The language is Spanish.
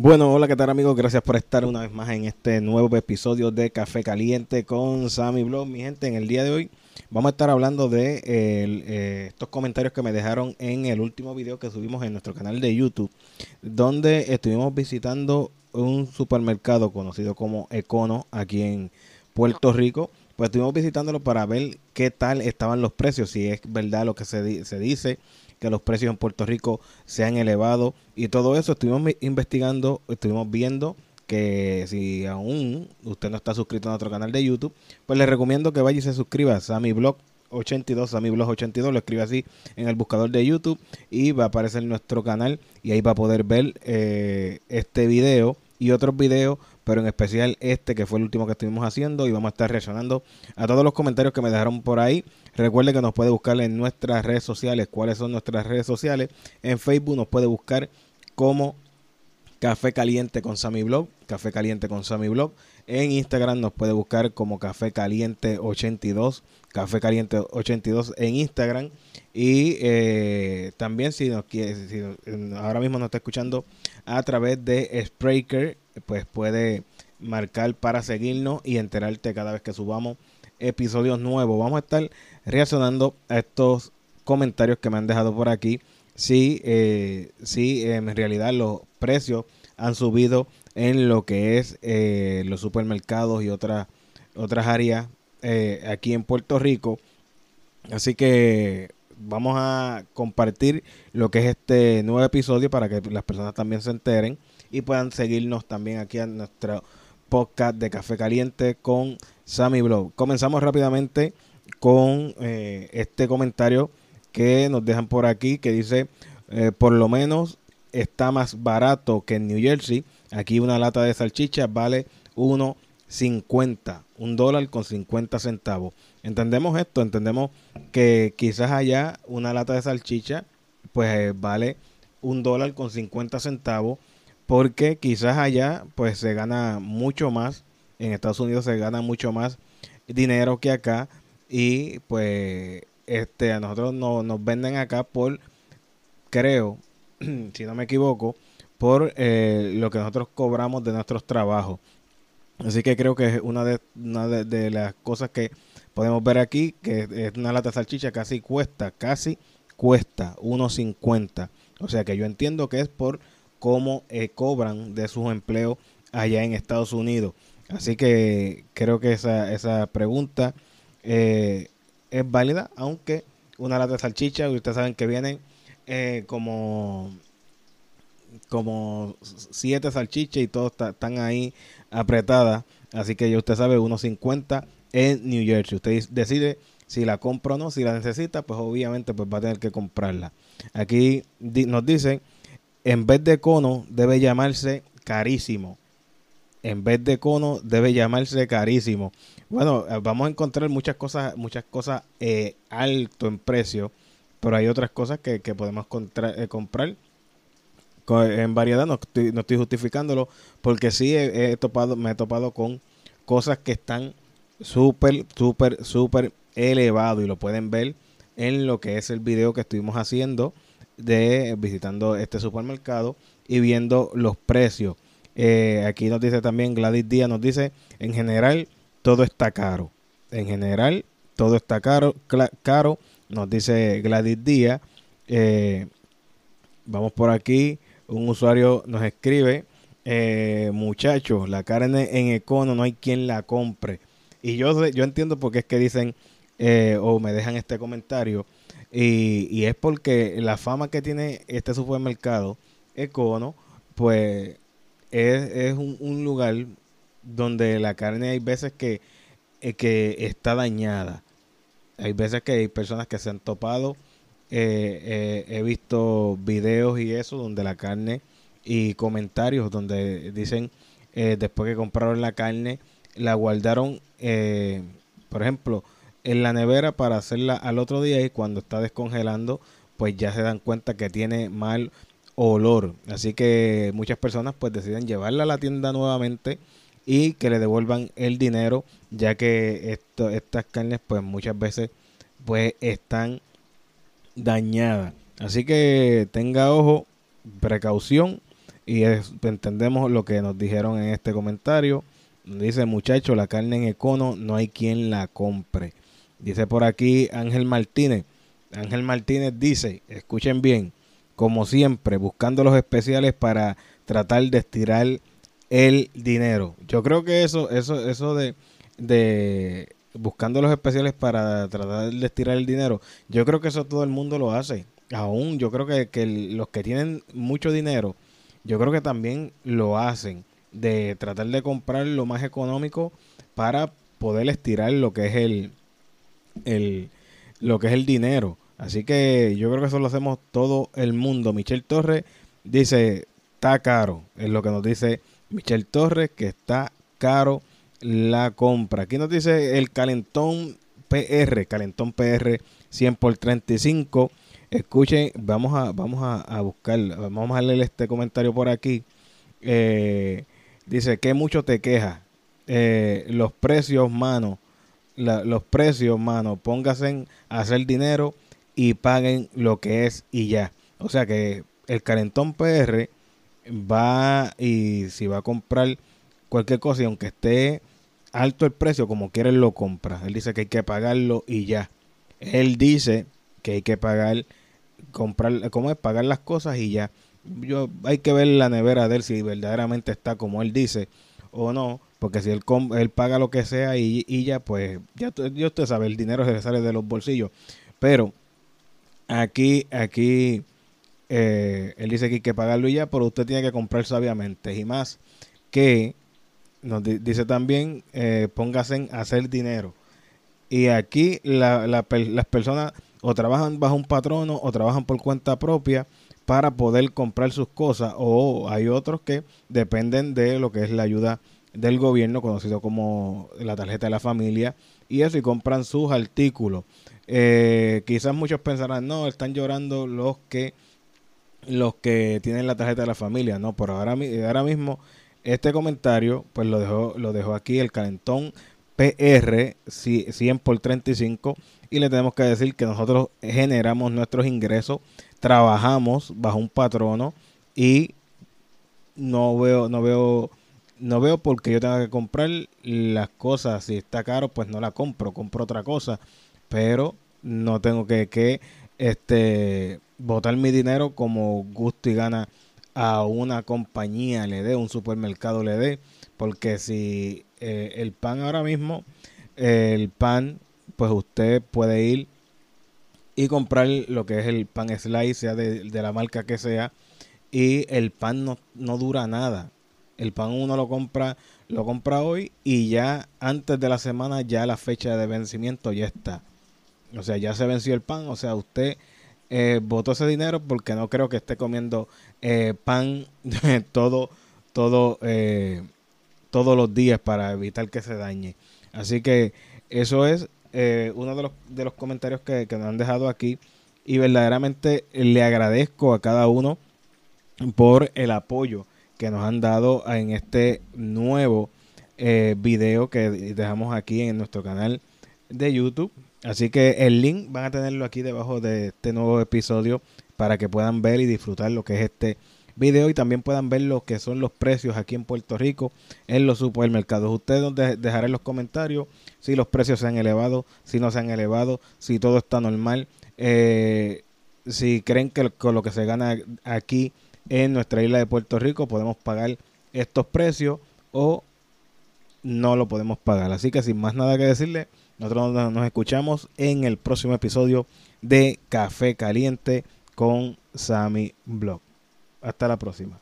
Bueno, hola, ¿qué tal amigos? Gracias por estar una vez más en este nuevo episodio de Café Caliente con Sammy Blog. Mi gente, en el día de hoy vamos a estar hablando de eh, estos comentarios que me dejaron en el último video que subimos en nuestro canal de YouTube, donde estuvimos visitando un supermercado conocido como Econo aquí en Puerto Rico. Pues estuvimos visitándolo para ver qué tal estaban los precios, si es verdad lo que se, se dice que los precios en Puerto Rico se han elevado y todo eso. Estuvimos investigando, estuvimos viendo que si aún usted no está suscrito a nuestro canal de YouTube, pues le recomiendo que vaya y se suscriba a mi blog 82, a mi blog 82, lo escribe así en el buscador de YouTube y va a aparecer nuestro canal y ahí va a poder ver eh, este video y otros videos, pero en especial este que fue el último que estuvimos haciendo y vamos a estar reaccionando a todos los comentarios que me dejaron por ahí. Recuerde que nos puede buscar en nuestras redes sociales. ¿Cuáles son nuestras redes sociales? En Facebook nos puede buscar como Café Caliente con Sammy Blog, Café Caliente con Sammy Blog. En Instagram nos puede buscar como Café Caliente 82, Café Caliente 82 en Instagram. Y eh, también si nos quiere, si ahora mismo nos está escuchando a través de Spreaker, pues puede marcar para seguirnos y enterarte cada vez que subamos episodios nuevos. Vamos a estar reaccionando a estos comentarios que me han dejado por aquí. Si, eh, en realidad los precios han subido en lo que es eh, los supermercados y otras otras áreas eh, aquí en Puerto Rico. Así que vamos a compartir lo que es este nuevo episodio para que las personas también se enteren y puedan seguirnos también aquí en nuestro podcast de Café Caliente con Sammy Blow. Comenzamos rápidamente con eh, este comentario que nos dejan por aquí que dice eh, por lo menos está más barato que en New Jersey. Aquí una lata de salchicha vale 1.50, un dólar con 50 centavos. Entendemos esto, entendemos que quizás allá una lata de salchicha pues vale un dólar con 50 centavos porque quizás allá pues se gana mucho más, en Estados Unidos se gana mucho más dinero que acá y pues este a nosotros no, nos venden acá por creo si no me equivoco por eh, lo que nosotros cobramos de nuestros trabajos así que creo que es una de, una de las cosas que podemos ver aquí que es una lata de salchicha casi cuesta, casi cuesta 1.50. O sea que yo entiendo que es por cómo eh, cobran de sus empleos allá en Estados Unidos. Así que creo que esa, esa pregunta eh, es válida, aunque una lata de salchicha, ustedes saben que vienen eh, como como siete salchichas y todas están ahí apretadas. Así que ya usted sabe, 1.50 en New Jersey. Usted decide si la compra o no, si la necesita, pues obviamente pues va a tener que comprarla. Aquí nos dicen, en vez de cono debe llamarse carísimo. En vez de cono debe llamarse carísimo. Bueno, eh, vamos a encontrar muchas cosas, muchas cosas eh, alto en precio, pero hay otras cosas que, podemos eh, comprar en variedad. No estoy, no estoy justificándolo, porque sí he topado, me he topado con cosas que están súper, súper, súper elevado y lo pueden ver en lo que es el video que estuvimos haciendo de visitando este supermercado y viendo los precios. Eh, aquí nos dice también Gladys Díaz, nos dice, en general todo está caro. En general todo está caro, caro nos dice Gladys Díaz. Eh, vamos por aquí, un usuario nos escribe, eh, muchachos, la carne en Econo no hay quien la compre. Y yo, yo entiendo por qué es que dicen o me dejan este comentario. Y, es porque la fama que tiene este supermercado, Econo, pues es, un, lugar donde la carne hay veces que, eh, que está dañada. Hay veces que hay personas que se han topado. Eh, he visto videos y eso donde la carne y comentarios donde dicen después que compraron la carne la guardaron, eh, por ejemplo, en la nevera para hacerla al otro día y cuando está descongelando, pues ya se dan cuenta que tiene mal olor. Así que muchas personas pues deciden llevarla a la tienda nuevamente y que le devuelvan el dinero, ya que esto, estas carnes pues muchas veces pues están dañadas. Así que tenga ojo, precaución y entendemos lo que nos dijeron en este comentario. Dice, muchacho, la carne en Econo no hay quien la compre. Dice por aquí Ángel Martínez. Ángel Martínez dice, escuchen bien, como siempre, buscando los especiales para tratar de estirar el dinero. Yo creo que eso, eso, eso de, de buscando los especiales para tratar de estirar el dinero, yo creo que eso todo el mundo lo hace. Aún yo creo que, que los que tienen mucho dinero, yo creo que también lo hacen de tratar de comprar lo más económico para poder estirar lo que es el, el lo que es el dinero. Así que yo creo que eso lo hacemos todo el mundo. Michelle Torres dice, está caro, es lo que nos dice Michelle Torres, que está caro la compra. Aquí nos dice el calentón PR, calentón PR 100 por 35. Escuchen, vamos a, vamos a, buscar, vamos a leer este comentario por aquí. Eh, dice que mucho te queja. Eh, los precios, mano, los precios, mano, póngase a hacer dinero y paguen lo que es y ya. O sea que el calentón PR va y si va a comprar cualquier cosa y aunque esté alto el precio, como quiere lo compra. Él dice que hay que pagarlo y ya. Él dice que hay que pagar comprar, ¿cómo es? Pagar las cosas y ya. Yo, hay que ver la nevera de él si verdaderamente está como él dice o no, porque si él, él paga lo que sea y, ya, pues ya, ya usted sabe, el dinero se le sale de los bolsillos. Pero aquí, aquí, eh, él dice que hay que pagarlo y ya, pero usted tiene que comprar sabiamente y más que nos dice también, eh, póngase a hacer dinero. Y aquí las personas o trabajan bajo un patrono o trabajan por cuenta propia para poder comprar sus cosas o hay otros que dependen de lo que es la ayuda del gobierno conocido como la tarjeta de la familia y eso y compran sus artículos. Eh, quizás muchos pensarán no están llorando los que los que tienen la tarjeta de la familia no pero ahora, ahora mismo este comentario pues lo dejó lo dejó aquí el calentón PR 100 por 35 y le tenemos que decir que nosotros generamos nuestros ingresos, trabajamos bajo un patrono y no veo, no veo, no veo porque yo tenga que comprar las cosas. Si está caro, pues no la compro, compro otra cosa, pero no tengo que, que este botar mi dinero como gusto y gana a una compañía le dé, un supermercado le dé, porque si eh, el pan ahora mismo, el pan pues usted puede ir y comprar lo que es el pan slice, sea de, la marca que sea, y el pan no, no, dura nada. El pan uno lo compra, lo compra hoy y ya antes de la semana ya la fecha de vencimiento ya está. O sea, ya se venció el pan, o sea, usted eh, botó ese dinero porque no creo que esté comiendo eh, pan todo, todo, eh, todos los días para evitar que se dañe. Así que eso es eh, uno de los, de los comentarios que, que, nos han dejado aquí y verdaderamente le agradezco a cada uno por el apoyo que nos han dado en este nuevo eh, video que dejamos aquí en nuestro canal de YouTube. Así que el link van a tenerlo aquí debajo de este nuevo episodio para que puedan ver y disfrutar lo que es este video y también puedan ver lo que son los precios aquí en Puerto Rico en los supermercados. Ustedes dejarán en los comentarios si los precios se han elevado, si no se han elevado, si todo está normal, eh, si creen que con lo que se gana aquí en nuestra isla de Puerto Rico podemos pagar estos precios o no lo podemos pagar. Así que sin más nada que decirle, nosotros nos escuchamos en el próximo episodio de Café Caliente con Sammy Blog. Hasta la próxima.